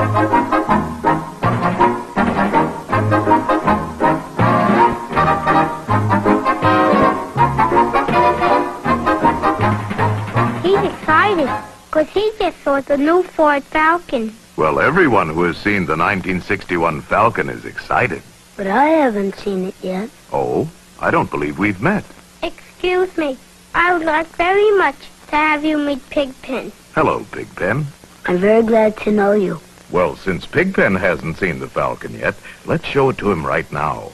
He's excited because he just saw the new Ford Falcon. Well, everyone who has seen the 1961 Falcon is excited. But I haven't seen it yet. Oh, I don't believe we've met. Excuse me. I would like very much to have you meet Pigpen. Hello, Pigpen. I'm very glad to know you. Well, since Pigpen hasn't seen the Falcon yet, let's show it to him right now.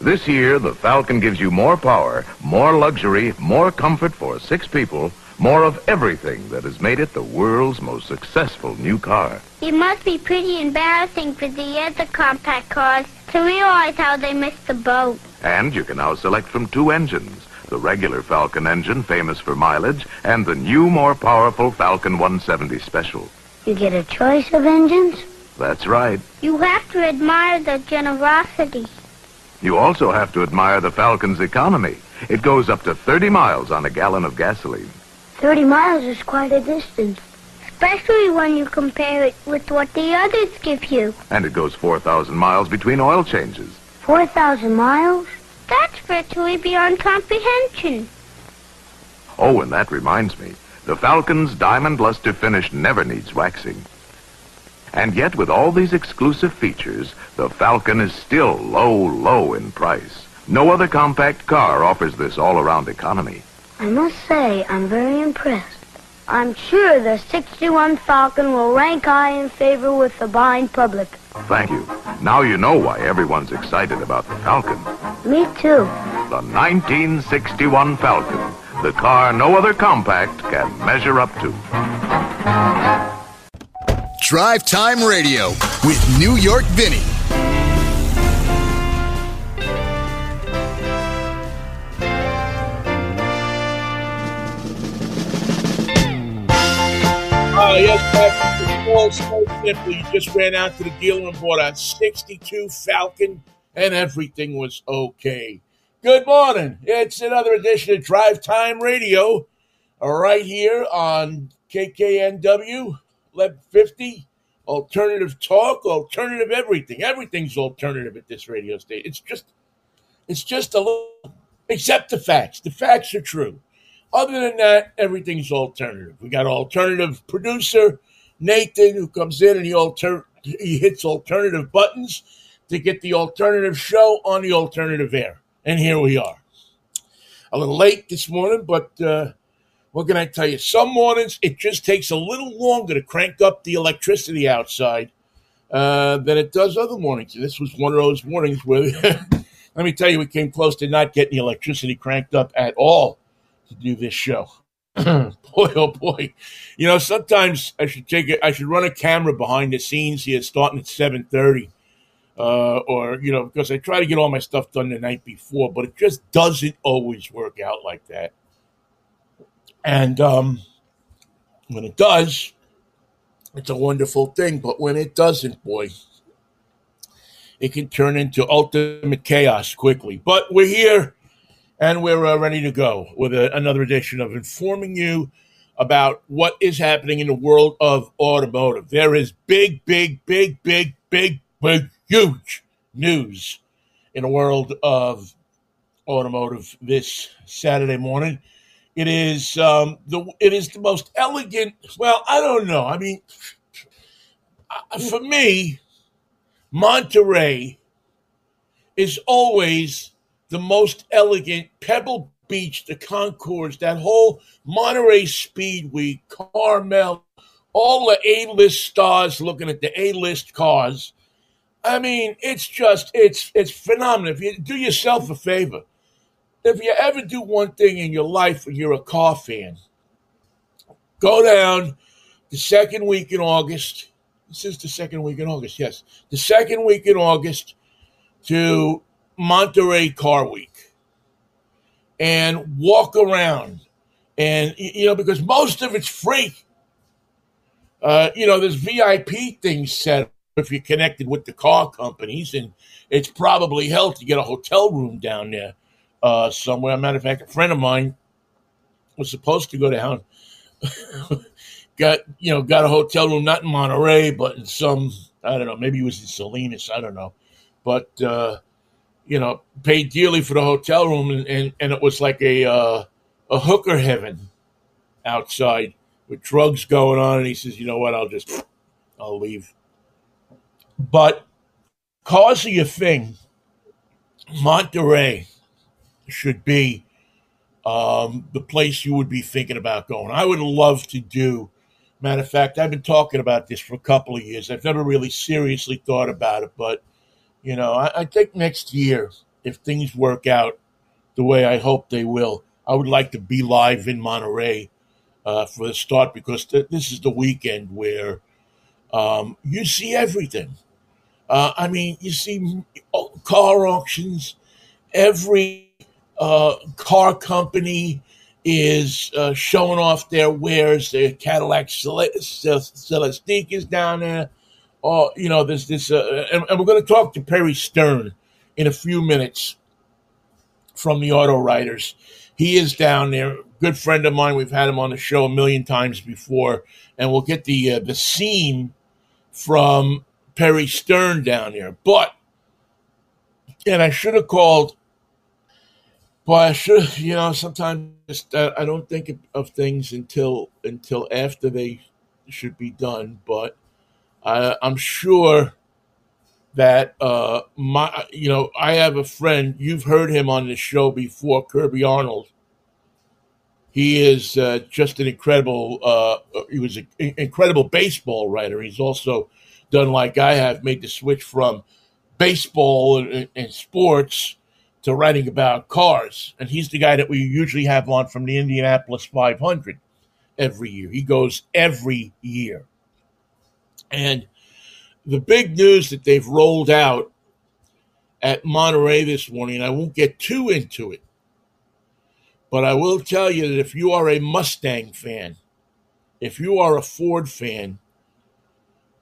This year, the Falcon gives you more power, more luxury, more comfort for six people, more of everything that has made it the world's most successful new car. It must be pretty embarrassing for the other compact cars to realize how they missed the boat. And you can now select from two engines. The regular Falcon engine, famous for mileage, and the new, more powerful Falcon 170 Special. You get a choice of engines? That's right. You have to admire the generosity. You also have to admire the Falcon's economy. It goes up to 30 miles on a gallon of gasoline. 30 miles is quite a distance. Especially when you compare it with what the others give you. And it goes 4,000 miles between oil changes. 4,000 miles? That's virtually beyond comprehension. Oh, and that reminds me. The Falcon's diamond luster finish never needs waxing. And yet, with all these exclusive features, the Falcon is still low, low in price. No other compact car offers this all-around economy. I must say, I'm very impressed. I'm sure the 61 Falcon will rank high in favor with the buying public. Thank you. Now you know why everyone's excited about the Falcon. Me too. The 1961 Falcon. The car no other compact can measure up to. Drive Time Radio with New York Vinnie. Oh, yes, back to so simple. You just ran out to the dealer and bought a 62 Falcon, and everything was okay. Good morning. It's another edition of Drive Time Radio, right here on KKNW 1150. Alternative talk, alternative everything. Everything's alternative at this radio station. It's just, it's just a little, except the facts. The facts are true. Other than that, everything's alternative. We got alternative producer Nathan who comes in and he alter he hits alternative buttons to get the alternative show on the alternative air. And here we are. A little late this morning, but uh, what can I tell you? Some mornings it just takes a little longer to crank up the electricity outside uh, than it does other mornings. And this was one of those mornings where, let me tell you, we came close to not getting the electricity cranked up at all to do this show. boy, oh boy! You know, sometimes I should take it. I should run a camera behind the scenes here, starting at seven thirty, uh, or you know, because I try to get all my stuff done the night before, but it just doesn't always work out like that. And um, when it does, it's a wonderful thing. But when it doesn't, boy, it can turn into ultimate chaos quickly. But we're here and we're uh, ready to go with a, another edition of informing you about what is happening in the world of automotive. There is big, big, big, big, big, big, huge news in the world of automotive this Saturday morning. It is um, the it is the most elegant. Well, I don't know. I mean, for me, Monterey is always the most elegant Pebble Beach, the Concours, that whole Monterey Speed Week, Carmel, all the A-list stars looking at the A-list cars. I mean, it's just it's it's phenomenal. If you do yourself a favor, if you ever do one thing in your life when you're a car fan, go down the second week in August. This is the second week in August, yes. The second week in August to Monterey Car Week and walk around. And, you know, because most of it's free. Uh, you know, there's VIP things set up if you're connected with the car companies, and it's probably hell to get a hotel room down there uh, somewhere. matter of fact, a friend of mine was supposed to go down got you know got a hotel room not in Monterey, but in some I don't know maybe it was in Salinas, I don't know, but uh, you know paid dearly for the hotel room, and and, and it was like a uh, a hooker heaven outside with drugs going on, and he says, you know what, I'll just I'll leave. But cause of your thing, Monterey should be um, the place you would be thinking about going. I would love to do. Matter of fact, I've been talking about this for a couple of years. I've never really seriously thought about it, but you know, I, I think next year, if things work out the way I hope they will, I would like to be live in Monterey uh, for the start because th- this is the weekend where um, you see everything. Uh, I mean, you see car auctions. Every uh, car company is uh, showing off their wares. Their Cadillac Celestiq is down there. Oh, you know, there's this, uh, and, and we're going to talk to Perry Stern in a few minutes from the Auto Writers. He is down there. Good friend of mine. We've had him on the show a million times before, and we'll get the uh, the scene from Perry Stern down here. But and I should have called, but I should. You know, sometimes uh, I don't think of things until until after they should be done. But I, I'm sure that uh my you know I have a friend you've heard him on the show before Kirby Arnold he is uh, just an incredible uh, he was an incredible baseball writer. He's also done like I have made the switch from baseball and, and sports to writing about cars. And he's the guy that we usually have on from the Indianapolis 500 every year. He goes every year. And the big news that they've rolled out at Monterey this morning, I won't get too into it, but I will tell you that if you are a Mustang fan, if you are a Ford fan,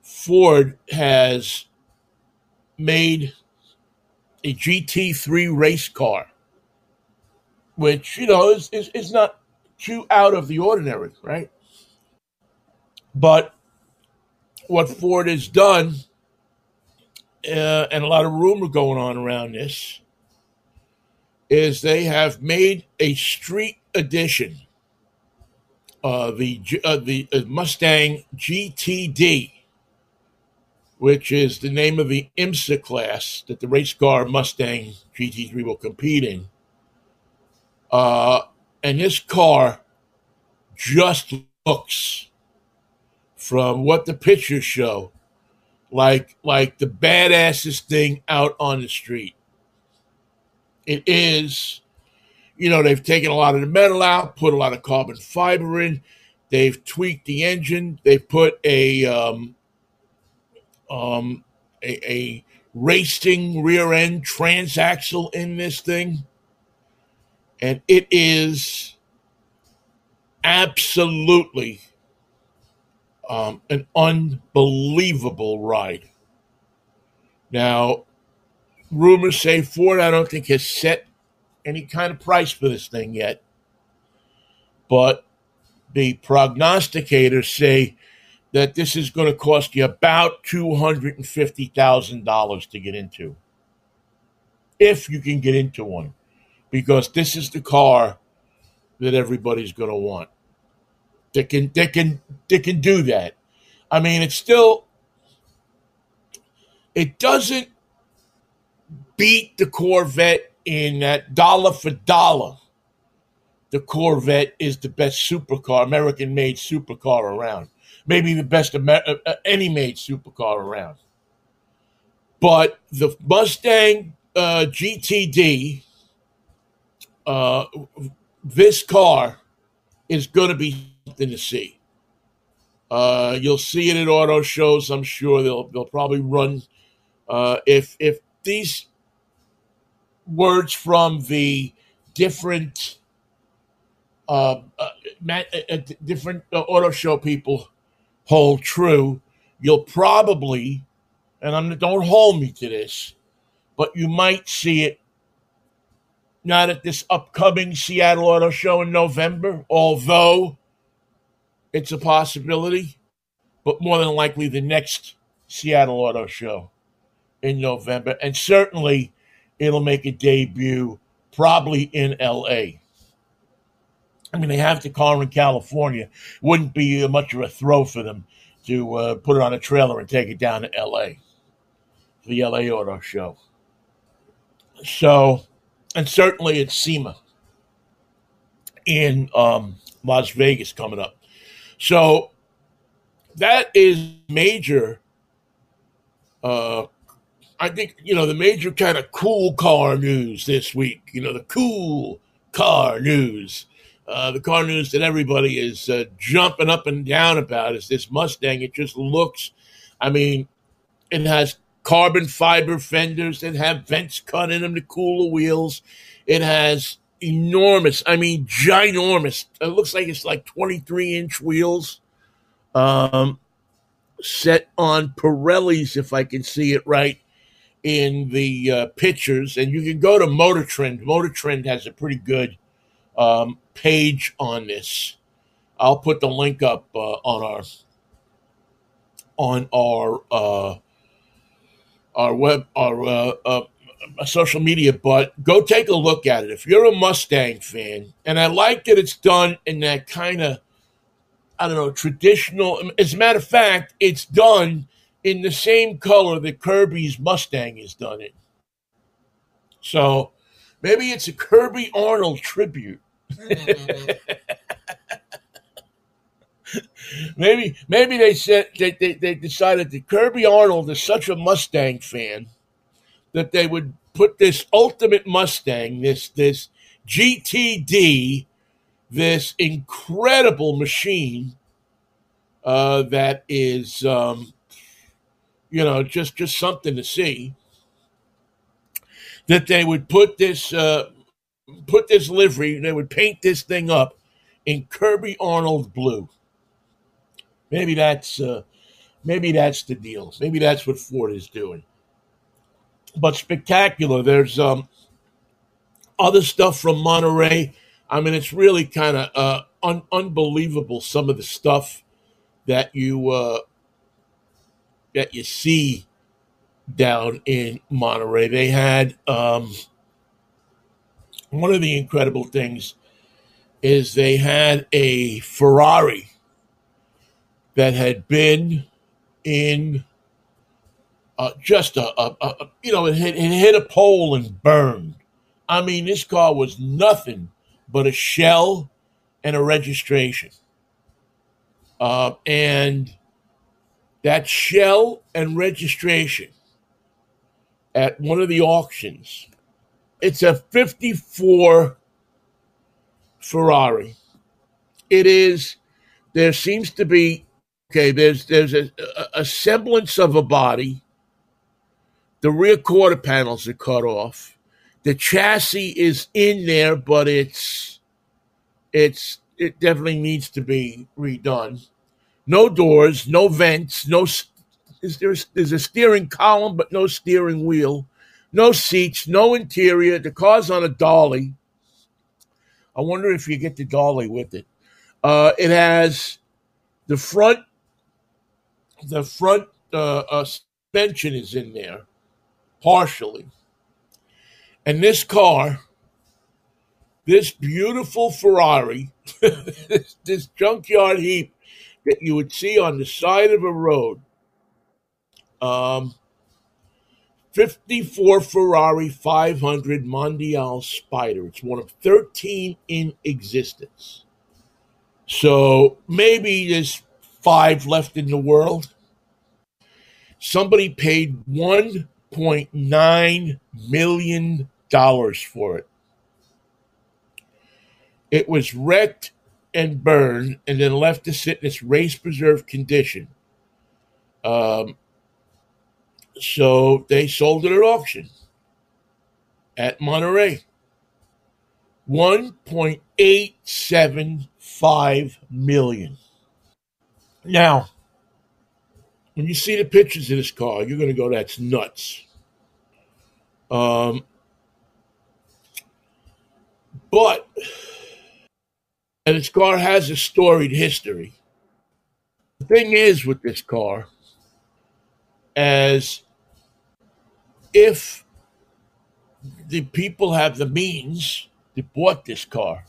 Ford has made a GT3 race car, which, you know, is, is, is not too out of the ordinary, right? But what Ford has done, uh, and a lot of rumor going on around this, is they have made a street edition, uh, the uh, the uh, Mustang GTD, which is the name of the IMSA class that the race car Mustang GT3 will compete in. Uh, and this car just looks from what the pictures show, like like the badassest thing out on the street. It is, you know, they've taken a lot of the metal out, put a lot of carbon fiber in, they've tweaked the engine, they've put a um, um, a, a racing rear end transaxle in this thing, and it is absolutely um, an unbelievable ride. Now, rumors say Ford, I don't think, has set any kind of price for this thing yet. But the prognosticators say that this is going to cost you about $250,000 to get into. If you can get into one. Because this is the car that everybody's going to want They can they can they can do that. I mean, it's still it doesn't beat the Corvette in that dollar for dollar. The Corvette is the best supercar, American made supercar around. Maybe the best Amer- uh, uh, any made supercar around. But the Mustang uh, GTD, uh, this car is going to be something to see. Uh, you'll see it at auto shows. I'm sure they'll they'll probably run uh, if if these words from the different uh, uh, uh, uh different auto show people hold true. You'll probably, and I'm don't hold me to this, but you might see it not at this upcoming Seattle Auto Show in November, although it's a possibility, but more than likely the next Seattle Auto Show in November. And certainly it'll make a debut probably in LA. I mean, they have the car in California. Wouldn't be much of a throw for them to uh, put it on a trailer and take it down to LA, for the LA Auto Show. So, and certainly it's SEMA in um, Las Vegas coming up. So that is major. Uh, I think you know the major kind of cool car news this week. You know the cool car news. Uh, the car news that everybody is uh, jumping up and down about is this Mustang. It just looks, I mean, it has carbon fiber fenders that have vents cut in them to cool the wheels. It has enormous, I mean, ginormous. It looks like it's like 23 inch wheels um, set on Pirellis, if I can see it right, in the uh, pictures. And you can go to Motor Trend. Motor Trend has a pretty good um, page on this. I'll put the link up uh, on our on our uh, our web our uh, uh, social media, but go take a look at it. If you're a Mustang fan, and I like that it's done in that kind of I don't know traditional. As a matter of fact, it's done in the same color that Kirby's Mustang is done in. So maybe it's a Kirby Arnold tribute. maybe maybe they said they, they, they decided that Kirby Arnold is such a Mustang fan that they would put this ultimate Mustang, this this GTD, this incredible machine uh, that is um, you know just just something to see. That they would put this uh, put this livery, they would paint this thing up in Kirby Arnold blue. Maybe that's uh, maybe that's the deal. Maybe that's what Ford is doing. But spectacular. There's um, other stuff from Monterey. I mean, it's really kind of uh, un- unbelievable. Some of the stuff that you uh, that you see down in Monterey. They had um, one of the incredible things is they had a Ferrari that had been in uh, just a, a, a, you know it hit, it hit a pole and burned. I mean, this car was nothing but a shell and a registration, uh, and that shell and registration at one of the auctions it's a 54 Ferrari. It is, there seems to be, okay, there's, there's a, a semblance of a body. The rear quarter panels are cut off. The chassis is in there, but it's, it's, it definitely needs to be redone. No doors, no vents, no, is there, there's a steering column, but no steering wheel no seats, no interior. The car's on a dolly. I wonder if you get the dolly with it. Uh, it has the front, the front uh, uh, suspension is in there, partially. And this car, this beautiful Ferrari, this, this junkyard heap that you would see on the side of a road, um, 54 Ferrari 500 Mondial Spider. It's one of 13 in existence. So maybe there's five left in the world. Somebody paid $1.9 million for it. It was wrecked and burned and then left to sit in its race preserved condition. Um, so they sold it at auction at Monterey. 1.875 million. Now, when you see the pictures of this car, you're going to go, that's nuts. Um, but, and this car has a storied history. The thing is with this car, as if the people have the means that bought this car.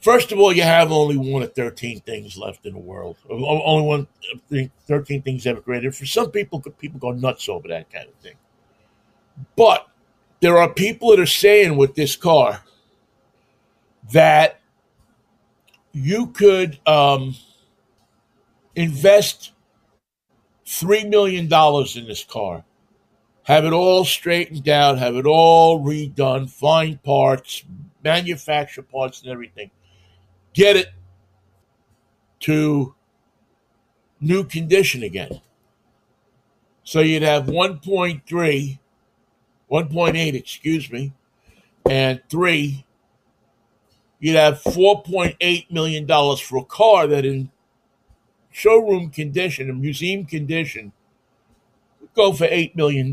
First of all, you have only one of 13 things left in the world. Only one, 13 things ever created. For some people, people go nuts over that kind of thing. But there are people that are saying with this car that you could um, invest $3 million in this car have it all straightened out, have it all redone, find parts, manufacture parts and everything. Get it to new condition again. So you'd have 1.3, 1.8, excuse me, and 3, you'd have $4.8 million for a car that in showroom condition, in museum condition, would go for $8 million.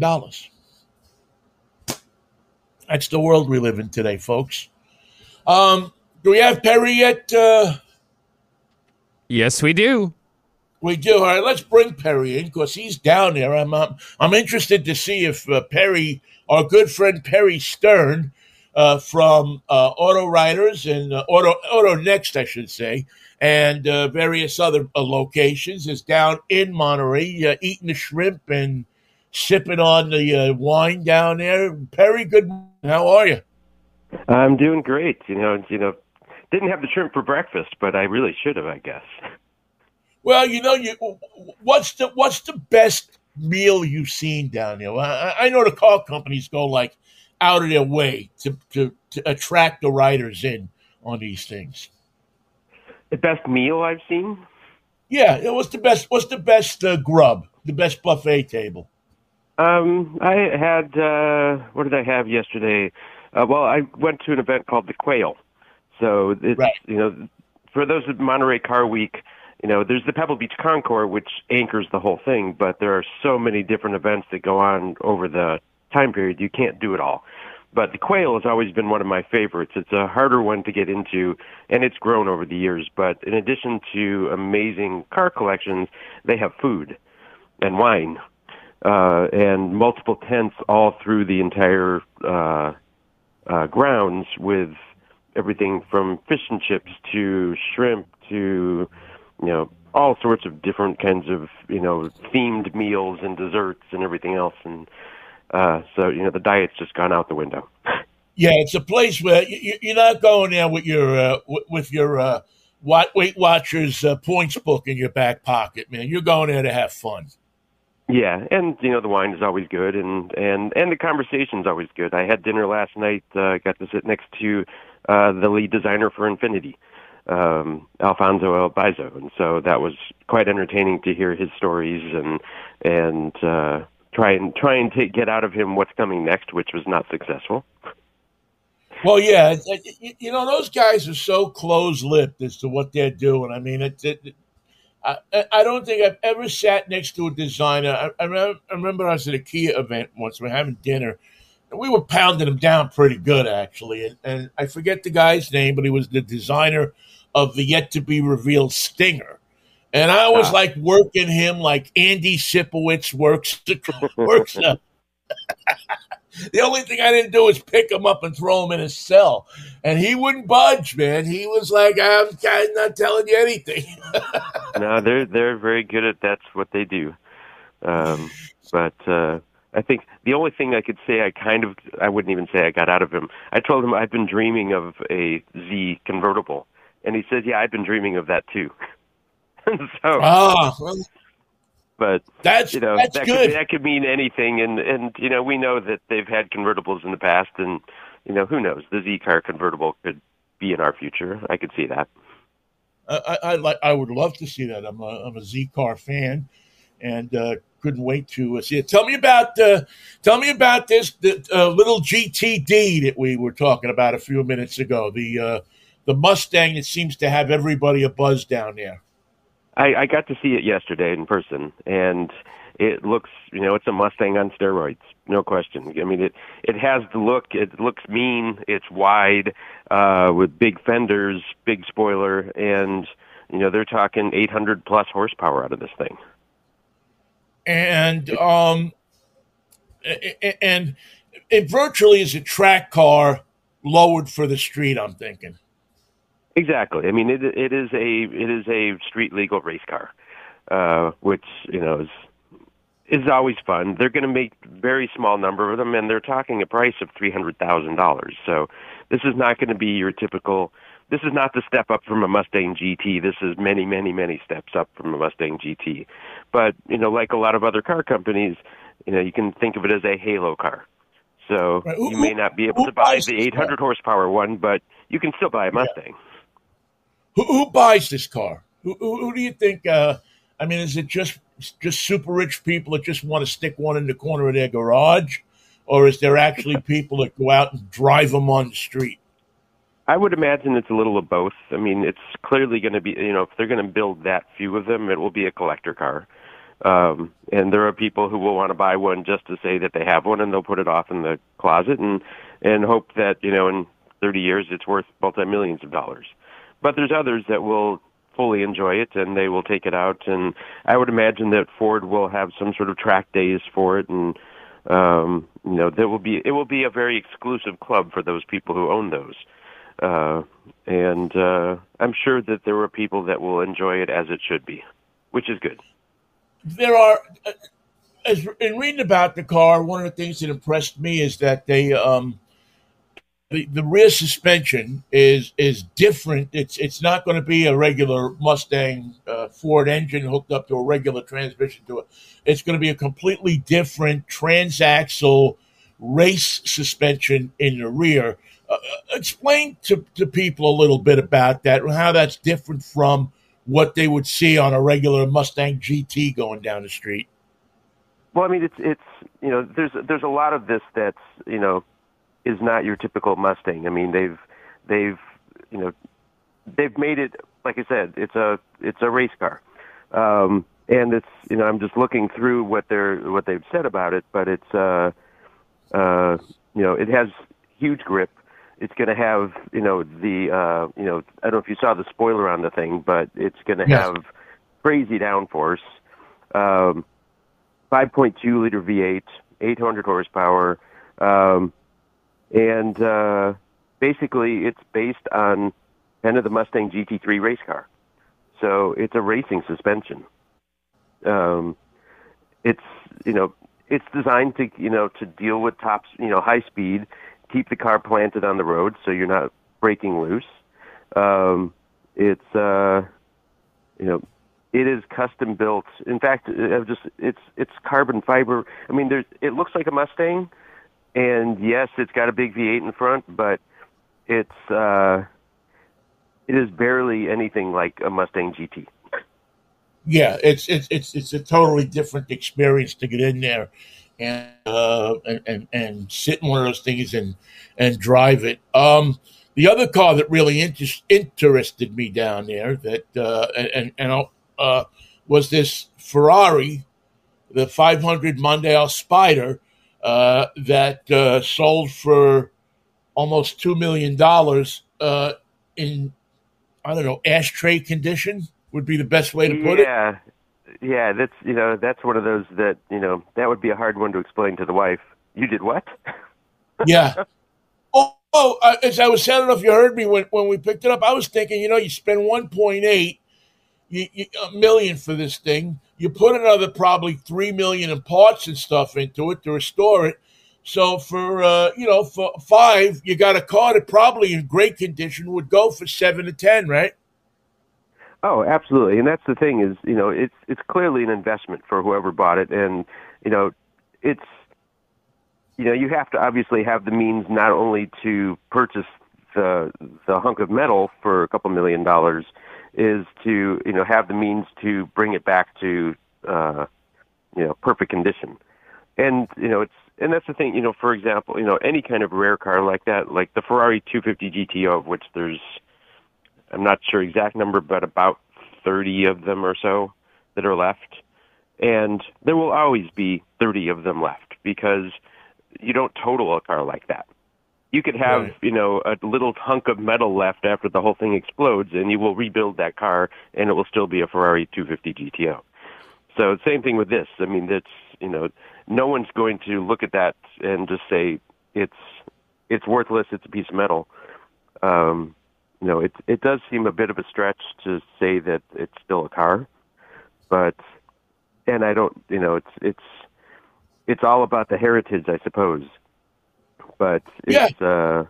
That's the world we live in today, folks. Um, do we have Perry yet? Uh, yes, we do. We do. All right, let's bring Perry in because he's down there. I'm um, I'm interested to see if uh, Perry, our good friend Perry Stern, uh, from uh, Auto Writers and uh, Auto AutoNXT, I should say, and uh, various other uh, locations, is down in Monterey eating the shrimp and sipping on the uh, wine down there. Perry, good. Morning. How are you? I'm doing great. You know, you know, didn't have the shrimp for breakfast, but I really should have, I guess. Well, you know, you what's the what's the best meal you've seen down there? I, I know the car companies go like out of their way to, to, to attract the riders in on these things. The best meal I've seen? Yeah, what's the best? What's the best uh, grub? The best buffet table? Um, I had uh, what did I have yesterday? Uh, well, I went to an event called the Quail. So it's right. you know, for those of Monterey Car Week, you know, there's the Pebble Beach Concours, which anchors the whole thing, but there are so many different events that go on over the time period, you can't do it all. But the Quail has always been one of my favorites. It's a harder one to get into, and it's grown over the years. But in addition to amazing car collections, they have food and wine uh, and multiple tents all through the entire uh, uh, grounds with everything from fish and chips to shrimp to you know all sorts of different kinds of you know themed meals and desserts and everything else and uh so you know the diet's just gone out the window yeah it's a place where you, you're not going there with your uh, with your uh weight watchers uh, points book in your back pocket man you're going there to have fun yeah, and you know the wine is always good, and and and the conversation's always good. I had dinner last night. Uh, got to sit next to uh, the lead designer for Infiniti, um, Alfonso Albaisa, and so that was quite entertaining to hear his stories and and uh, try and try and take, get out of him what's coming next, which was not successful. Well, yeah, you know those guys are so close-lipped as to what they're doing. I mean, it, it I, I don't think I've ever sat next to a designer. I, I, remember, I was at a Kia event once. We were having dinner, and we were pounding him down pretty good, actually. And, and I forget the guy's name, but he was the designer of the yet to be revealed Stinger. And I was like working him like Andy Sipowicz works works. The only thing I didn't do was pick him up and throw him in his cell. And he wouldn't budge, man. He was like, I'm, I'm not telling you anything. no, they're they're very good at that's what they do. Um, but uh, I think the only thing I could say I kind of I wouldn't even say I got out of him. I told him I've been dreaming of a Z convertible, and he said, "Yeah, I've been dreaming of that too." so, ah, well, but that's you know that's that good. could that could mean anything, and and you know we know that they've had convertibles in the past, and you know who knows the Z car convertible could be in our future. I could see that. I, I like I would love to see that. I'm a I'm a Z car fan, and uh, couldn't wait to uh, see it. Tell me about uh, tell me about this the uh, little GTD that we were talking about a few minutes ago. The uh, the Mustang that seems to have everybody a buzz down there. I, I got to see it yesterday in person, and it looks, you know, it's a Mustang on steroids, no question. I mean, it it has the look. It looks mean. It's wide, uh, with big fenders, big spoiler, and You know, they're talking 800 plus horsepower out of this thing. And um, and it virtually is a track car lowered for the street. I'm thinking. Exactly. I mean, it it is a it is a street legal race car, uh, which you know is is always fun. They're going to make very small number of them, and they're talking a price of three hundred thousand dollars. So this is not going to be your typical. This is not the step up from a Mustang GT. This is many, many, many steps up from a Mustang GT. But you know, like a lot of other car companies, you know, you can think of it as a halo car. So right. you may not be able to buy the 800 horsepower one, but you can still buy a Mustang. Yeah. Who, who buys this car? Who, who, who do you think? Uh, I mean, is it just just super rich people that just want to stick one in the corner of their garage, or is there actually people that go out and drive them on the street? I would imagine it's a little of both. I mean, it's clearly going to be, you know, if they're going to build that few of them, it will be a collector car. Um, and there are people who will want to buy one just to say that they have one, and they'll put it off in the closet and and hope that you know in 30 years it's worth multi millions of dollars. But there's others that will fully enjoy it and they will take it out. And I would imagine that Ford will have some sort of track days for it, and um, you know there will be it will be a very exclusive club for those people who own those. Uh, and uh, I'm sure that there are people that will enjoy it as it should be, which is good there are, uh, as in reading about the car, one of the things that impressed me is that they, um, the, rear suspension is is different. It's it's not going to be a regular Mustang uh, Ford engine hooked up to a regular transmission to it. It's going to be a completely different transaxle race suspension in the rear. Uh, uh explain to, to people a little bit about that and how that's different from what they would see on a regular Mustang GT going down the street. Well, I mean, it's it's you know, there's there's a lot of this that's you know is not your typical Mustang. I mean, they've they've you know they've made it like I said, it's a it's a race car, um, and it's you know I'm just looking through what they're what they've said about it, but it's uh uh you know it has huge grip, it's going to have you know the uh, you know I don't know if you saw the spoiler on the thing, but it's going to yes. have crazy downforce, um, 5.2 liter V8, 800 horsepower, um, and uh, basically it's based on kind of the Mustang GT3 race car. So it's a racing suspension. Um, it's you know it's designed to you know to deal with top you know high speed keep the car planted on the road so you're not breaking loose. Um, it's uh, you know it is custom built. In fact, it just it's it's carbon fiber. I mean, there's it looks like a Mustang, and yes, it's got a big V8 in front, but it's uh, it is barely anything like a Mustang GT. Yeah, it's it's it's it's a totally different experience to get in there and uh, and, and, and sit in one of those things and and drive it. Um, the other car that really inter- interested me down there that uh, and and uh, was this Ferrari, the 500 Mondial Spider uh, that uh, sold for almost two million dollars uh, in I don't know ashtray condition would be the best way to put yeah. it. Yeah, yeah, that's you know that's one of those that you know that would be a hard one to explain to the wife. You did what? yeah. Oh, oh as I was saying, I don't know if you heard me when when we picked it up. I was thinking, you know, you spend one point eight million for this thing. You put another probably three million in parts and stuff into it to restore it. So for uh, you know for five, you got a car that probably in great condition would go for seven to ten, right? Oh, absolutely, and that's the thing is, you know, it's it's clearly an investment for whoever bought it, and you know, it's you know, you have to obviously have the means not only to purchase the the hunk of metal for a couple million dollars, is to you know have the means to bring it back to uh, you know perfect condition, and you know it's and that's the thing, you know, for example, you know, any kind of rare car like that, like the Ferrari 250 GTO, of which there's I'm not sure exact number, but about 30 of them or so that are left. And there will always be 30 of them left because you don't total a car like that. You could have, Right. you know, a little hunk of metal left after the whole thing explodes, and you will rebuild that car, and it will still be a Ferrari 250 GTO. So same thing with this. I mean, that's you know, no one's going to look at that and just say it's it's worthless. It's a piece of metal. Um, you know, it it does seem a bit of a stretch to say that it's still a car, but and I don't, you know, it's it's it's all about the heritage, I suppose. But it's uh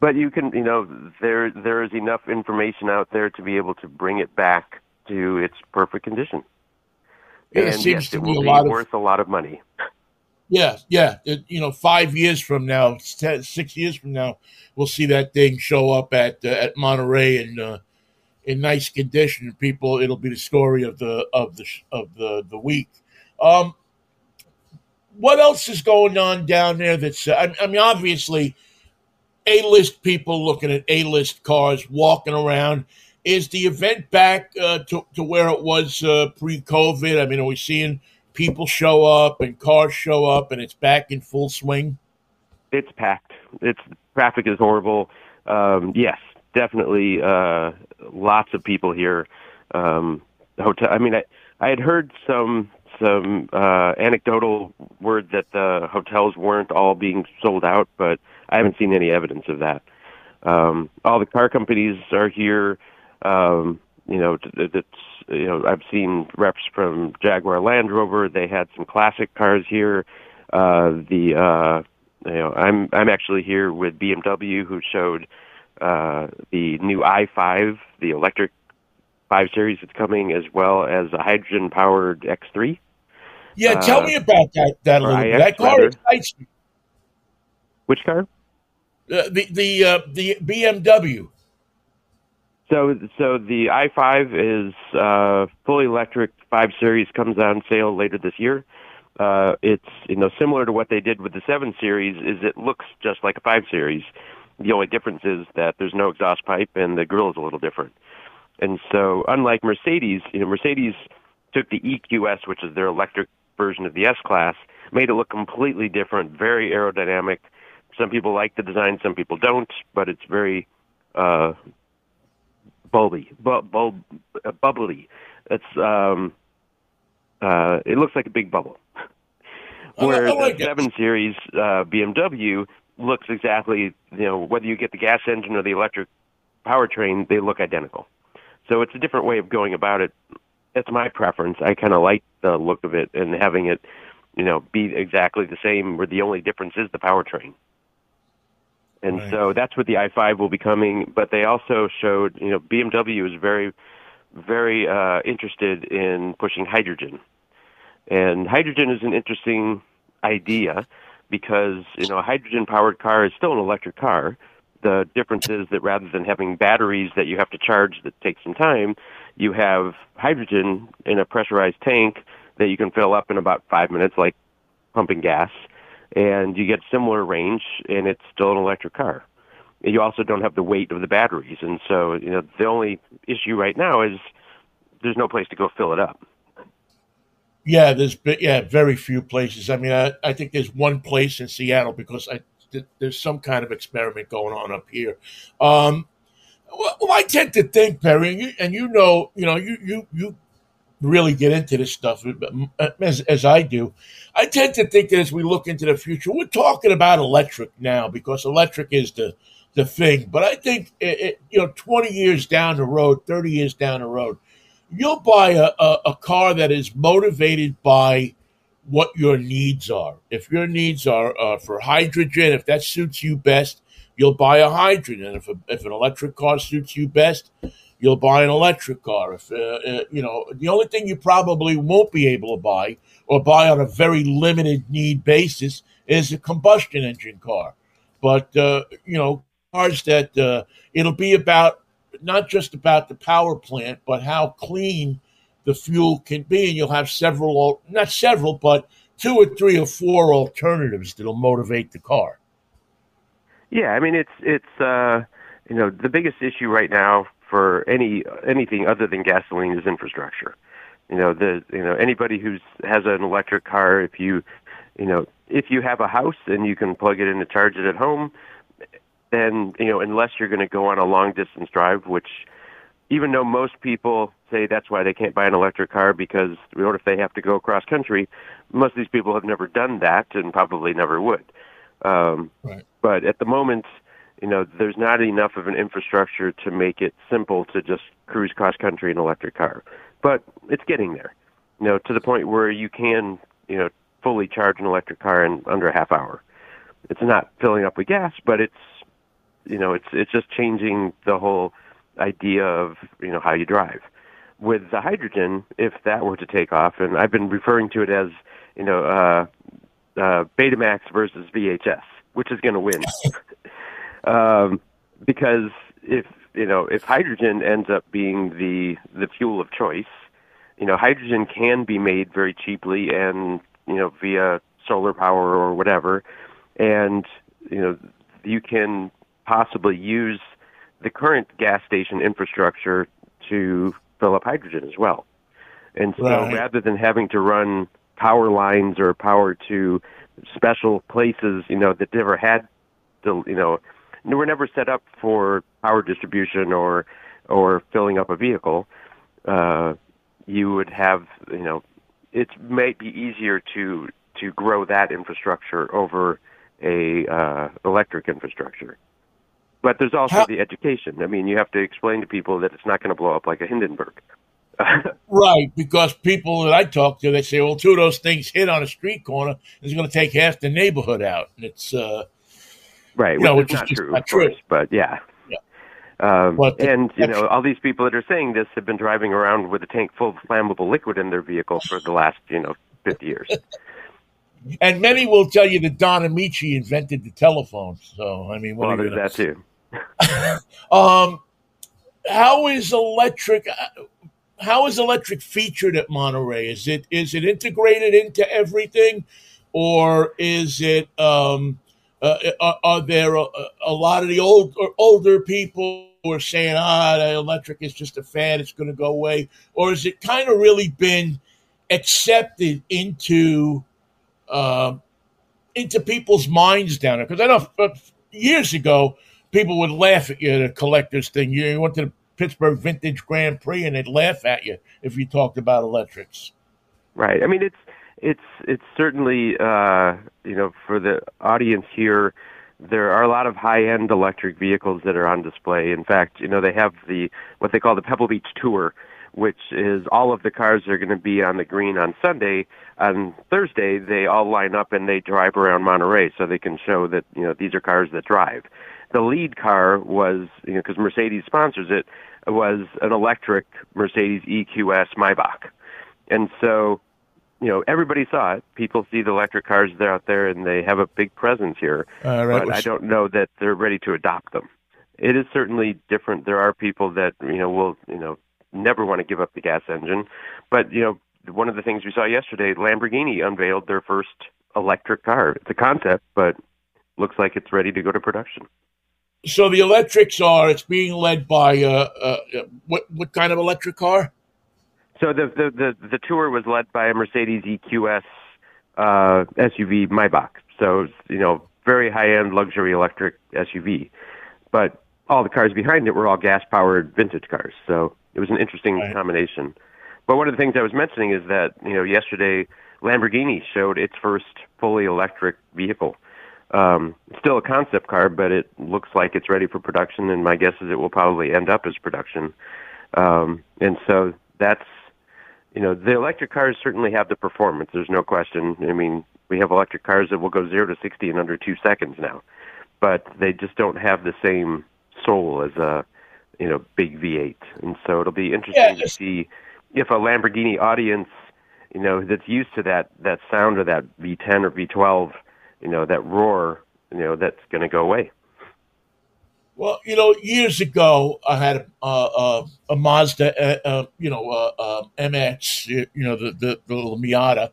but you can, you know, there there is enough information out there to be able to bring it back to its perfect condition. Yeah, it and seems yes, to it be will a be of- worth a lot of money. Yeah, yeah. It, you know, five years from now, ten, six years from now, we'll see that thing show up at uh, at Monterey in uh, in nice condition. People, it'll be the story of the of the of the the week. Um, what else is going on down there? That's uh, I, I mean, obviously, a list people looking at a list cars walking around. Is the event back uh, to to where it was uh, pre COVID? I mean, are we seeing people show up and cars show up and it's back in full swing? It's packed. It's traffic is horrible. Um, yes, definitely. Uh, lots of people here. Um, hotel. I mean, I I had heard some some uh, anecdotal word that the hotels weren't all being sold out, but I haven't seen any evidence of that. Um, all the car companies are here. Um, you know, you know I've seen reps from Jaguar Land Rover. They had some classic cars here. Uh, the uh, you know I'm I'm actually here with BMW who showed uh, the new i5, the electric 5 Series that's coming, as well as a hydrogen powered X3. Yeah, tell Uh, me about that that a little bit. That car excites me. Which car? Uh, the the uh, the BMW. So, so the i5 is uh, fully electric. Five Series comes on sale later this year. Uh, it's you know similar to what they did with the Seven Series. Is it looks just like a Five Series. The only difference is that there's no exhaust pipe and the grill is a little different. And so, unlike Mercedes, you know, Mercedes took the EQS, which is their electric version of the S Class, made it look completely different, very aerodynamic. Some people like the design, some people don't, but it's very uh, bulby, bu- bulb, uh, bubbly. It's um, uh, it looks like a big bubble. Where I like the it. Seven Series uh, BMW looks exactly, you know, whether you get the gas engine or the electric powertrain, they look identical. So it's a different way of going about it. That's my preference. I kind of like the look of it and having it, you know, be exactly the same. Where the only difference is the powertrain. And Right. so that's what the i5 will be coming. But they also showed, you know, BMW is very, very uh, interested in pushing hydrogen. And hydrogen is an interesting idea because, you know, a hydrogen powered car is still an electric car. The difference is that rather than having batteries that you have to charge that take some time, you have hydrogen in a pressurized tank that you can fill up in about five minutes, like pumping gas, and you get similar range, and it's still an electric car. You also don't have the weight of the batteries, and so you know the only issue right now is there's no place to go fill it up. Yeah, there's yeah very few places. I mean, I, I think there's one place in Seattle because I th- there's some kind of experiment going on up here. Um, well, I tend to think, Perry, and you, and you know, you know, you you you really get into this stuff uh, as as I do. I tend to think that as we look into the future, we're talking about electric now because electric is the the thing. But I think it, it, you know, twenty years down the road, thirty years down the road, you'll buy a, a, a car that is motivated by what your needs are. If your needs are uh, for hydrogen, if that suits you best, you'll buy a hydrogen. If, a, if an electric car suits you best, you'll buy an electric car. If uh, uh, you know, the only thing you probably won't be able to buy or buy on a very limited need basis is a combustion engine car. But uh, you know, cars that uh, it'll be about not just about the power plant, but how clean the fuel can be, and you'll have several, not several, but two or three or four alternatives that'll motivate the car. Yeah, I mean it's it's uh, you know the biggest issue right now for any anything other than gasoline is infrastructure. You know the you know anybody who's has an electric car, if you you know, if you have a house and you can plug it in to charge it at home, then you know, unless you're going to go on a long distance drive, which even though most people say that's why they can't buy an electric car because what if they have to go across country? Most of these people have never done that and probably never would. Um, right. But at the moment, you know, there's not enough of an infrastructure to make it simple to just cruise cross country in an electric car. But it's getting there, you know, to the point where you can, you know, fully charge an electric car in under a half hour. It's not filling up with gas, but it's, you know, it's it's just changing the whole idea of you know how you drive. With the hydrogen, if that were to take off, and I've been referring to it as you know uh, uh, Betamax versus VHS, which is going to win, um, because if you know if hydrogen ends up being the the fuel of choice, you know hydrogen can be made very cheaply and you know via solar power or whatever, and you know you can possibly use the current gas station infrastructure to fill up hydrogen as well. And so right. rather than having to run power lines or power to special places, you know, that never had the, you know, were never set up for power distribution or or filling up a vehicle, uh, you would have, you know, it might be easier to to grow that infrastructure over a uh, electric infrastructure. But there's also How, the education. I mean, you have to explain to people that it's not going to blow up like a Hindenburg. Right, because people that I talk to, they say, well, two of those things hit on a street corner is going to take half the neighborhood out. And it's, uh, right, which, know, is not true, not of true. course, but yeah. yeah. Um, the, and, you know, all these people that are saying this have been driving around with a tank full of flammable liquid in their vehicle for the last, you know, 50 years. and many will tell you that Don Ameche invented the telephone. So, I mean, well, there's that too. um, how is electric? How is electric featured at Monterey? Is it is it integrated into everything, or is it? Um, uh, are, are, there a, a, lot of the old older people who are saying, "Ah, the electric is just a fad; it's going to go away," or has it kind of really been accepted into uh, into people's minds down there? Because I know uh, years ago people would laugh at you, the collector's thing. You went to the Pittsburgh Vintage Grand Prix and they'd laugh at you if you talked about electrics. Right. I mean, it's it's it's certainly uh, you know for the audience here. There are a lot of high-end electric vehicles that are on display. In fact, you know they have the what they call the Pebble Beach Tour, which is all of the cars are going to be on the green on Sunday. On Thursday, they all line up and they drive around Monterey, so they can show that you know these are cars that drive the lead car was, you know, because Mercedes sponsors it, was an electric Mercedes EQS Maybach. And so, you know, everybody saw it. People see the electric cars that are out there, and they have a big presence here. Uh, right. But I don't know that they're ready to adopt them. It is certainly different. There are people that you know will you know never want to give up the gas engine, but you know one of the things we saw yesterday, Lamborghini unveiled their first electric car. It's a concept, but looks like it's ready to go to production. So the electrics are it's being led by uh, uh, what what kind of electric car? So the the the, the tour was led by a Mercedes EQS uh, SUV Maybach. So you know very high end luxury electric SUV, but all the cars behind it were all gas powered vintage cars. So it was an interesting right. combination. But one of the things I was mentioning is that you know yesterday Lamborghini showed its first fully electric vehicle um, still a concept car, but it looks like it's ready for production, and my guess is it will probably end up as production. Um, and so that's, you know, the electric cars certainly have the performance. There's no question. I mean, we have electric cars that will go zero to sixty in under two seconds now, but they just don't have the same soul as a, you know, big V8. And so it'll be interesting yeah, to see if a Lamborghini audience, you know, that's used to that that sound of that V10 or V12 you know, that roar, you know, that's going to go away. Well, you know, years ago, I had a, a, a Mazda, uh, uh you know, uh, MX, you know, the, the, the, little Miata.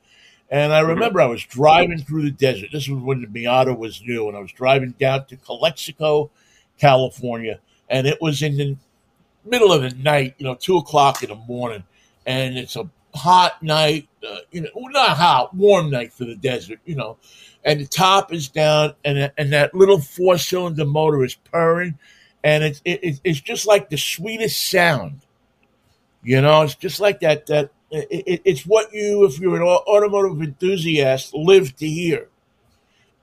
And I mm-hmm. remember. I was driving through the desert. This was when the Miata was new. And I was driving down to Calexico, California. And it was in the middle of the night, you know, two o'clock in the morning. And it's a hot night, uh, you know, not hot, warm night for the desert, you know, and the top is down, and and that little four cylinder motor is purring, and it's it, it's just like the sweetest sound. You know, it's just like that. That it, it's what you, if you're an automotive enthusiast, live to hear.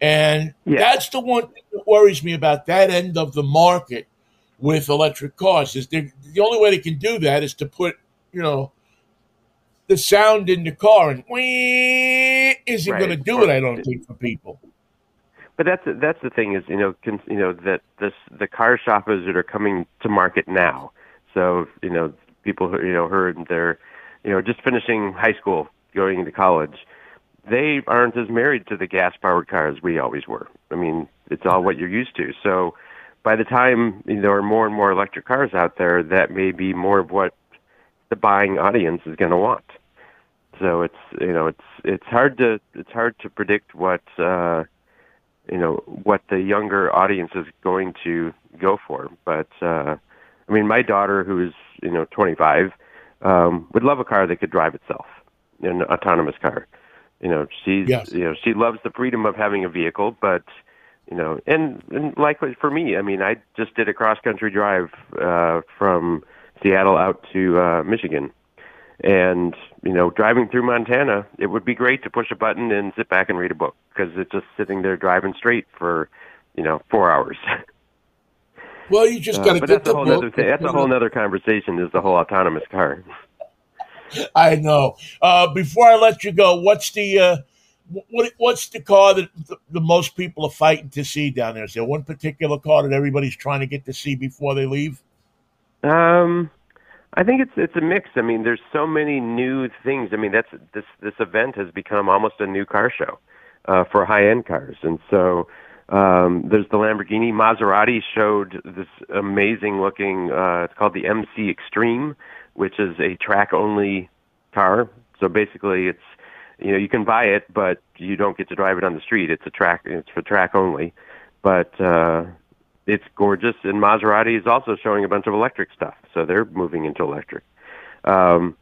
And yeah. that's the one thing that worries me about that end of the market with electric cars. Is the only way they can do that is to put, you know, the sound in the car, and isn't right. going to do it. I don't think for people. But that's that's the thing is you know con, you know that this the car shoppers that are coming to market now. So you know people who you know heard they're you know just finishing high school, going into college. They aren't as married to the gas powered car as we always were. I mean, it's all what you're used to. So by the time you know, there are more and more electric cars out there, that may be more of what the buying audience is going to want. So it's you know it's it's hard to it's hard to predict what uh, you know what the younger audience is going to go for. But uh, I mean, my daughter, who is you know 25, um, would love a car that could drive itself, an autonomous car. You know, she's yes. you know she loves the freedom of having a vehicle, but you know, and and likewise for me, I mean, I just did a cross country drive uh, from Seattle out to uh, Michigan. And you know, driving through Montana, it would be great to push a button and sit back and read a book because it's just sitting there driving straight for, you know, four hours. Well, you just got to uh, get that's the a whole book. Other thing. That's a whole other conversation. Is the whole autonomous car? I know. Uh, before I let you go, what's the uh, what, what's the car that the, the, most people are fighting to see down there? Is there one particular car that everybody's trying to get to see before they leave? Um, I think it's it's a mix. I mean, there's so many new things. I mean, that's this this event has become almost a new car show uh, for high end cars, and so um, there's the Lamborghini. Maserati showed this amazing looking. Uh, it's called the MC Extreme, which is a track only car. So basically, it's you know you can buy it, but you don't get to drive it on the street. It's a track. It's for track only. But uh, it's gorgeous. And Maserati is also showing a bunch of electric stuff, so they're moving into electric. Um,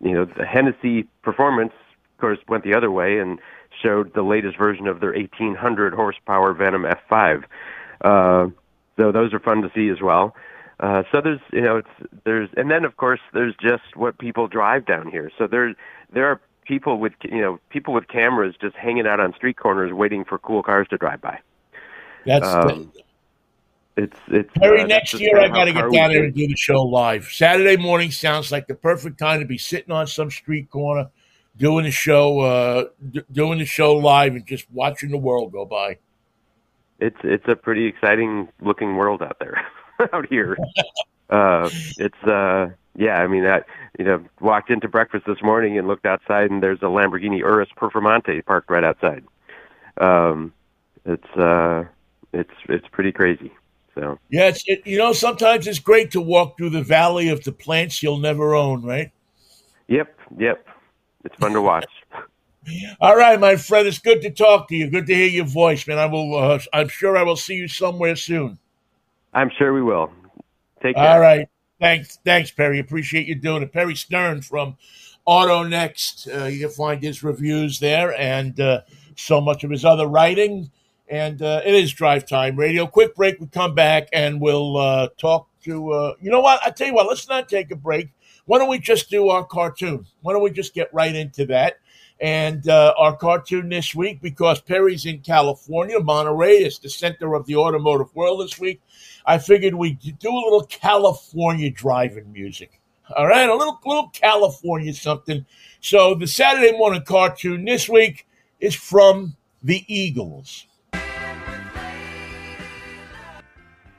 you know, the Hennessy Performance, of course, went the other way and showed the latest version of their 1800 horsepower Venom F5. Uh, so those are fun to see as well. Uh, so there's, you know, it's there's, and then of course there's just what people drive down here. So there, there are people with, you know, people with cameras just hanging out on street corners waiting for cool cars to drive by. That's um, it's it's Perry. Uh, next year, I got to get down there and do the show live. Saturday morning sounds like the perfect time to be sitting on some street corner, doing the show, uh, d- doing the show live, and just watching the world go by. It's it's a pretty exciting looking world out there, out here. uh, it's uh, yeah. I mean, I you know walked into breakfast this morning and looked outside, and there's a Lamborghini Urus Performante parked right outside. Um, it's uh, it's it's pretty crazy. So yeah, it's it, you know sometimes it's great to walk through the valley of the plants you'll never own, right? Yep, yep. It's fun to watch. All right, my friend. It's good to talk to you. Good to hear your voice, man. I will. Uh, I'm sure I will see you somewhere soon. I'm sure we will. Take care. All right. Thanks, thanks, Perry. Appreciate you doing it. Perry Stern from AutoNXT. Uh, you can find his reviews there and uh, so much of his other writing and uh, it is Drive Time Radio. Quick break. We come back and we'll uh, talk to. Uh, you know what? I tell you what. Let's not take a break. Why don't we just do our CarTune? Why don't we just get right into that? And uh, our CarTune this week, because Perry's in California, Monterey is the center of the automotive world this week. I figured we'd do a little California driving music. All right, a little little California something. So the Saturday morning CarTune this week is from the Eagles.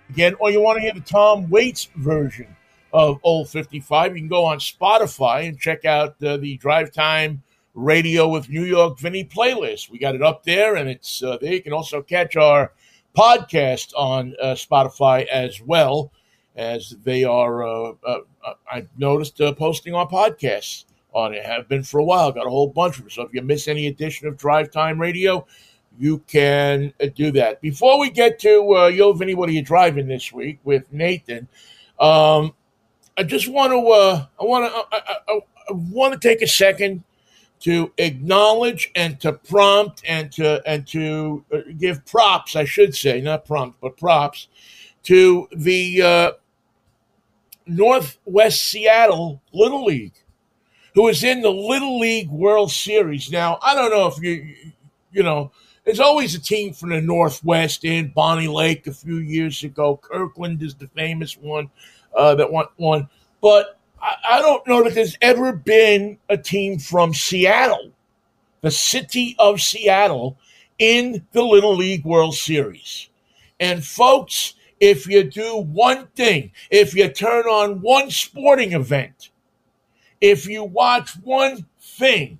Again, or you want to hear the Tom Waits version of Ol' 55, you can go on Spotify and check out uh, the Drive Time Radio with New York Vinnie playlist. We got it up there, and it's uh, there. You can also catch our podcast on uh, Spotify as well, as they are. Uh, uh, I've noticed uh, posting our podcasts on it. Have been for a while. Got a whole bunch of them. So if you miss any edition of Drive Time Radio, you can uh, do that. Before we get to uh, Yo, Vinnie, what are you driving this week with Nathan? Um, I just want to, uh, I want to, I, I, want to take a second to acknowledge and to prompt and to and to uh, give props, I should say, not prompt, but props to the uh, Northwest Seattle Little League, who is in the Little League World Series. Now, I don't know if you, you know, there's always a team from the Northwest in Bonney Lake a few years ago. Kirkland is the famous one uh, that won. But I, I don't know that there's ever been a team from Seattle, the city of Seattle, in the Little League World Series. And folks, if you do one thing, if you turn on one sporting event, if you watch one thing,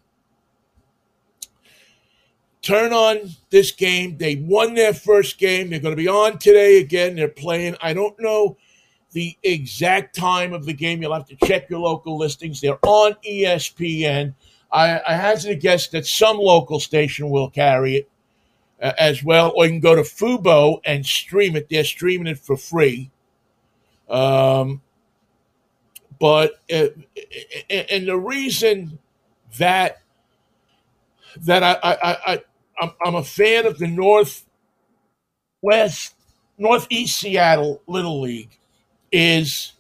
turn on this game. They won their first game. They're going to be on today again. They're playing. I don't know the exact time of the game. You'll have to check your local listings. They're on ESPN. I, I hazard a guess that some local station will carry it uh, as well, or you can go to Fubo and stream it. They're streaming it for free. Um, but uh, and the reason that that I, I, I I'm, I'm a fan of the Northwest Northeast Seattle Little League is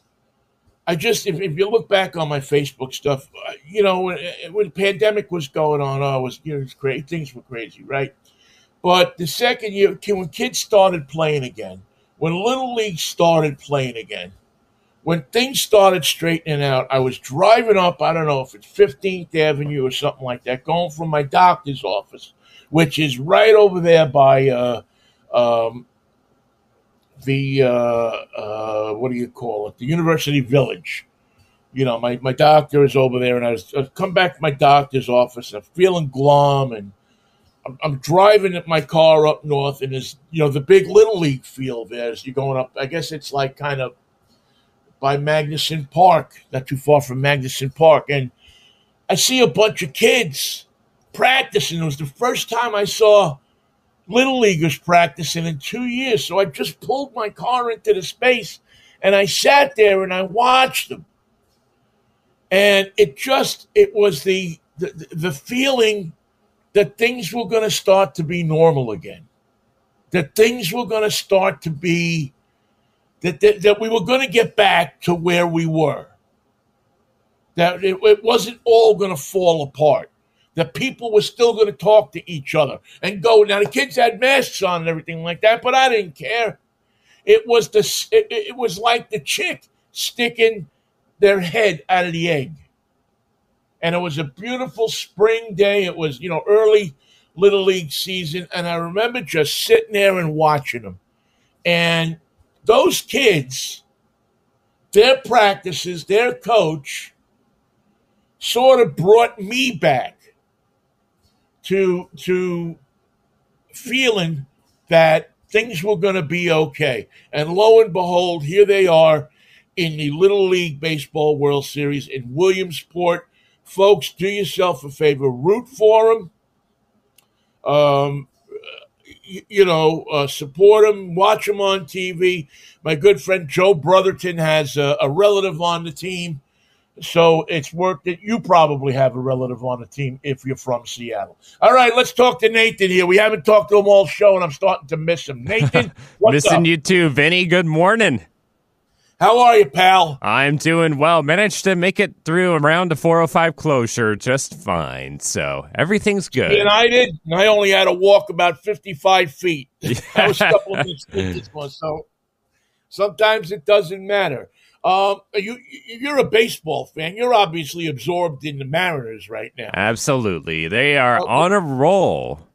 I just if, if you look back on my Facebook stuff, uh, you know when, when the pandemic was going on, oh, was you know, it was crazy. Things were crazy, right? But the second year, when kids started playing again, when Little League started playing again, when things started straightening out, I was driving up, I don't know if it's 15th Avenue or something like that, going from my doctor's office, which is right over there by uh, um, the uh, uh, what do you call it? The University Village. You know, my, my doctor is over there, and I was I come back to my doctor's office. And I'm feeling glum, and I'm, I'm driving my car up north, and there's you know the big little league field there. As you're going up, I guess it's like kind of by Magnuson Park, not too far from Magnuson Park, and I see a bunch of kids practicing. It was the first time I saw little leaguers practicing in two years. So I just pulled my car into the space and I sat there and I watched them. And it just, it was the, the, the feeling that things were going to start to be normal again. That things were going to start to be, that, that, that we were going to get back to where we were. That it, it wasn't all going to fall apart the people were still going to talk to each other and go. Now the kids had masks on and everything like that, but I didn't care. It was the it, it was like the chick sticking their head out of the egg. And it was a beautiful spring day. It was, you know, early little league season, and I remember just sitting there and watching them. And those kids, their practices, their coach, sort of brought me back to to feeling that things were going to be okay. And lo and behold, here they are in the Little League Baseball World Series in Williamsport. Folks, do yourself a favor, root for them. Um, you, know, uh, support them, watch them on TV. My good friend Joe Brotherton has a, a relative on the team so it's work that you probably have a relative on the team if you're from Seattle. All right, let's talk to Nathan here. We haven't talked to him all show, and I'm starting to miss him. Nathan, missing up? you too, Vinnie. Good morning. How are you, pal? I'm doing well. Managed to make it through around the 405 closure just fine. So everything's good. And I did. And I only had to walk about 55 feet. I was a couple of so sometimes it doesn't matter. Um, you you're a baseball fan. You're obviously absorbed in the Mariners right now. Absolutely, they are on a roll.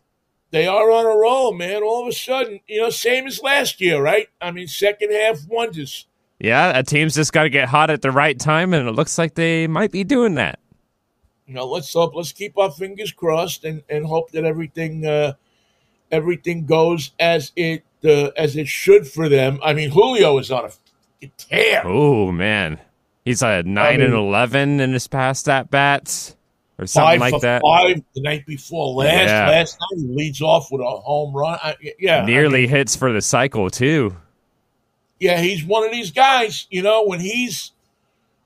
They are on a roll, man. All of a sudden, you know, same as last year, right? I mean, second half wonders. Yeah, a team's just got to get hot at the right time, and it looks like they might be doing that. You know, let's hope. Let's keep our fingers crossed and, and hope that everything uh, everything goes as it uh, as it should for them. I mean, Julio is on a Oh man, he's a nine I mean, and eleven in his past at bats or something like that. Five the night before last. Yeah. Last night he leads off with a home run. I, yeah, nearly I mean, hits for the cycle too. Yeah, he's one of these guys. You know, when he's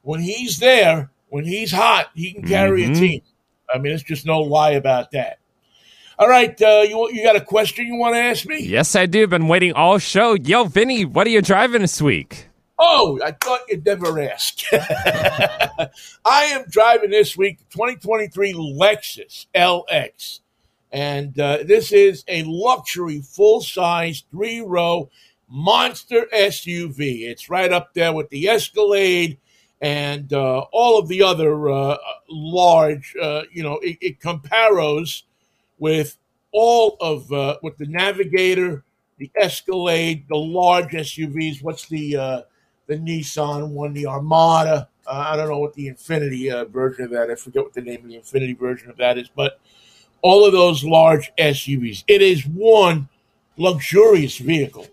when he's there, when he's hot, he can carry Mhm. a team. I mean, it's just no lie about that. All right, uh, you you got a question you want to ask me? Yes, I do. Been waiting all show. Yo, Vinnie, what are you driving this week? Oh, I thought you'd never ask. I am driving this week the 2023 Lexus LX. And uh, this is a luxury full size three row monster SUV. It's right up there with the Escalade and uh, all of the other uh, large, uh, you know, it, it compares with all of, uh, with the Navigator, the Escalade, the large SUVs. What's the, uh, the Nissan one, the Armada. Uh, I don't know what the Infiniti uh, version of that. I forget what the name of the Infiniti version of that is, but all of those large SUVs. It is one luxurious vehicle.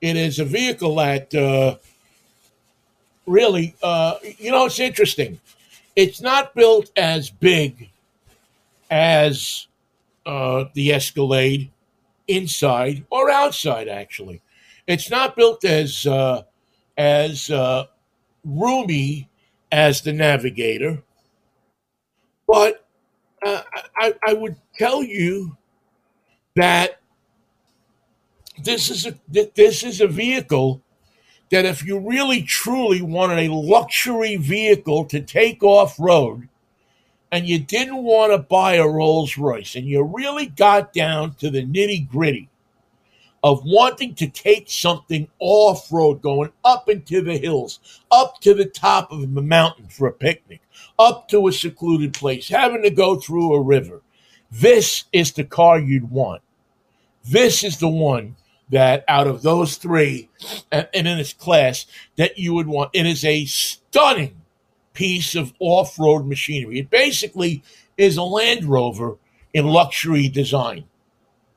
It is a vehicle that uh, really, uh, you know, it's interesting. It's not built as big as uh, the Escalade inside or outside, actually. It's not built as uh, as uh, roomy as the Navigator, but uh, I, I would tell you that this is a this is a vehicle that if you really truly wanted a luxury vehicle to take off road and you didn't want to buy a Rolls Royce and you really got down to the nitty gritty of wanting to take something off road, going up into the hills, up to the top of a mountain for a picnic, up to a secluded place, having to go through a river. This is the car you'd want. This is the one that out of those three and, and in its class that you would want. It is a stunning piece of off road machinery. It basically is a Land Rover in luxury design.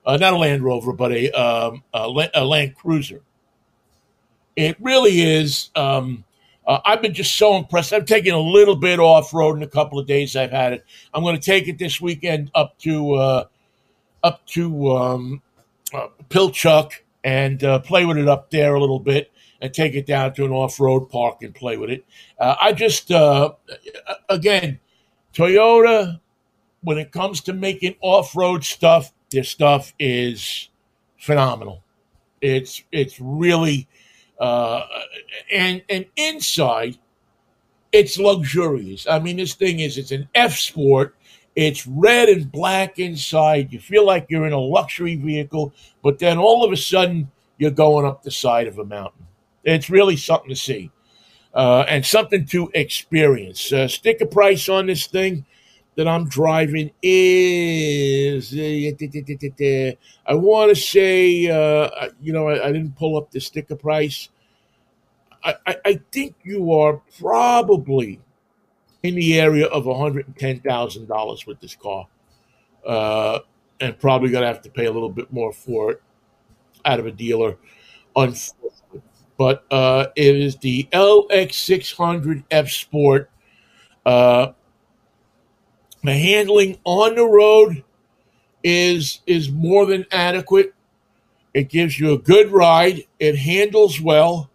Uh, not a Land Rover, but a, um, a, a Land Cruiser. It really is. Um, uh, I've been just so impressed. I'm taking a little bit off road in a couple of days. I've had it. I'm going to take it this weekend up to uh, up to um, uh, Pilchuck and uh, play with it up there a little bit, and take it down to an off road park and play with it. Uh, I just again, Toyota, when it comes to making off road stuff, their stuff is phenomenal. It's it's really uh, and and inside, it's luxurious. I mean, this thing is it's an F Sport. It's red and black inside. You feel like you're in a luxury vehicle, but then all of a sudden you're going up the side of a mountain. It's really something to see uh, and something to experience. Uh, sticker price on this thing that I'm driving is I want to say uh, you know I, I, didn't pull up the sticker price. I, I, I think you are probably in the area of one hundred and ten thousand dollars with this car, uh, and probably going to have to pay a little bit more for it out of a dealer. Unfortunately, but uh, it is the LX six hundred F Sport. Uh, the handling on the road is is more than adequate. It gives you a good ride. It handles well.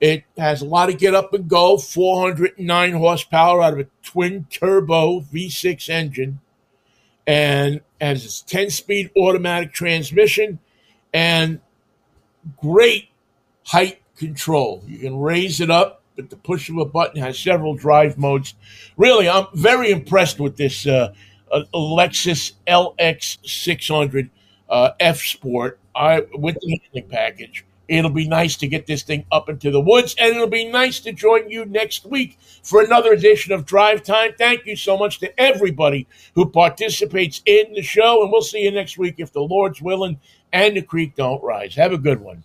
It has a lot of get up and go. 409 horsepower out of a twin turbo V6 engine, and has its 10 speed automatic transmission and great height control. You can raise it up at the push of a button. Has several drive modes. Really, I'm very impressed with this uh, uh, Lexus LX 600 uh, F Sport. I with the handling package. It'll be nice to get this thing up into the woods, and it'll be nice to join you next week for another edition of Drive Time. Thank you so much to everybody who participates in the show, and we'll see you next week if the Lord's willing and the creek don't rise. Have a good one.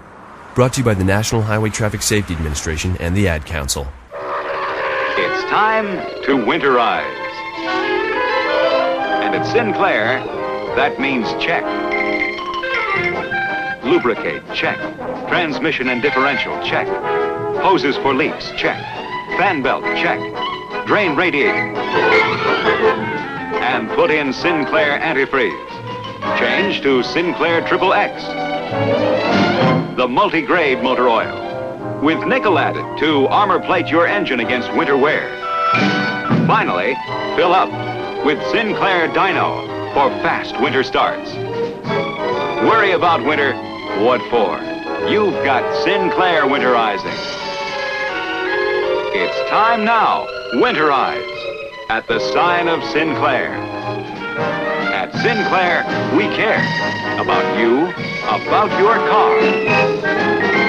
Brought to you by the National Highway Traffic Safety Administration and the Ad Council. It's time to winterize. And at Sinclair, that means check. Lubricate, check. Transmission and differential, check. Hoses for leaks, check. Fan belt, check. Drain radiator. And put in Sinclair antifreeze. Change to Sinclair Triple X. The multi-grade motor oil. With nickel added to armor plate your engine against winter wear. Finally, fill up with Sinclair Dino for fast winter starts. Worry about winter? What for? You've got Sinclair winterizing. It's time now. Winterize at the sign of Sinclair. At Sinclair, we care about you, about your car.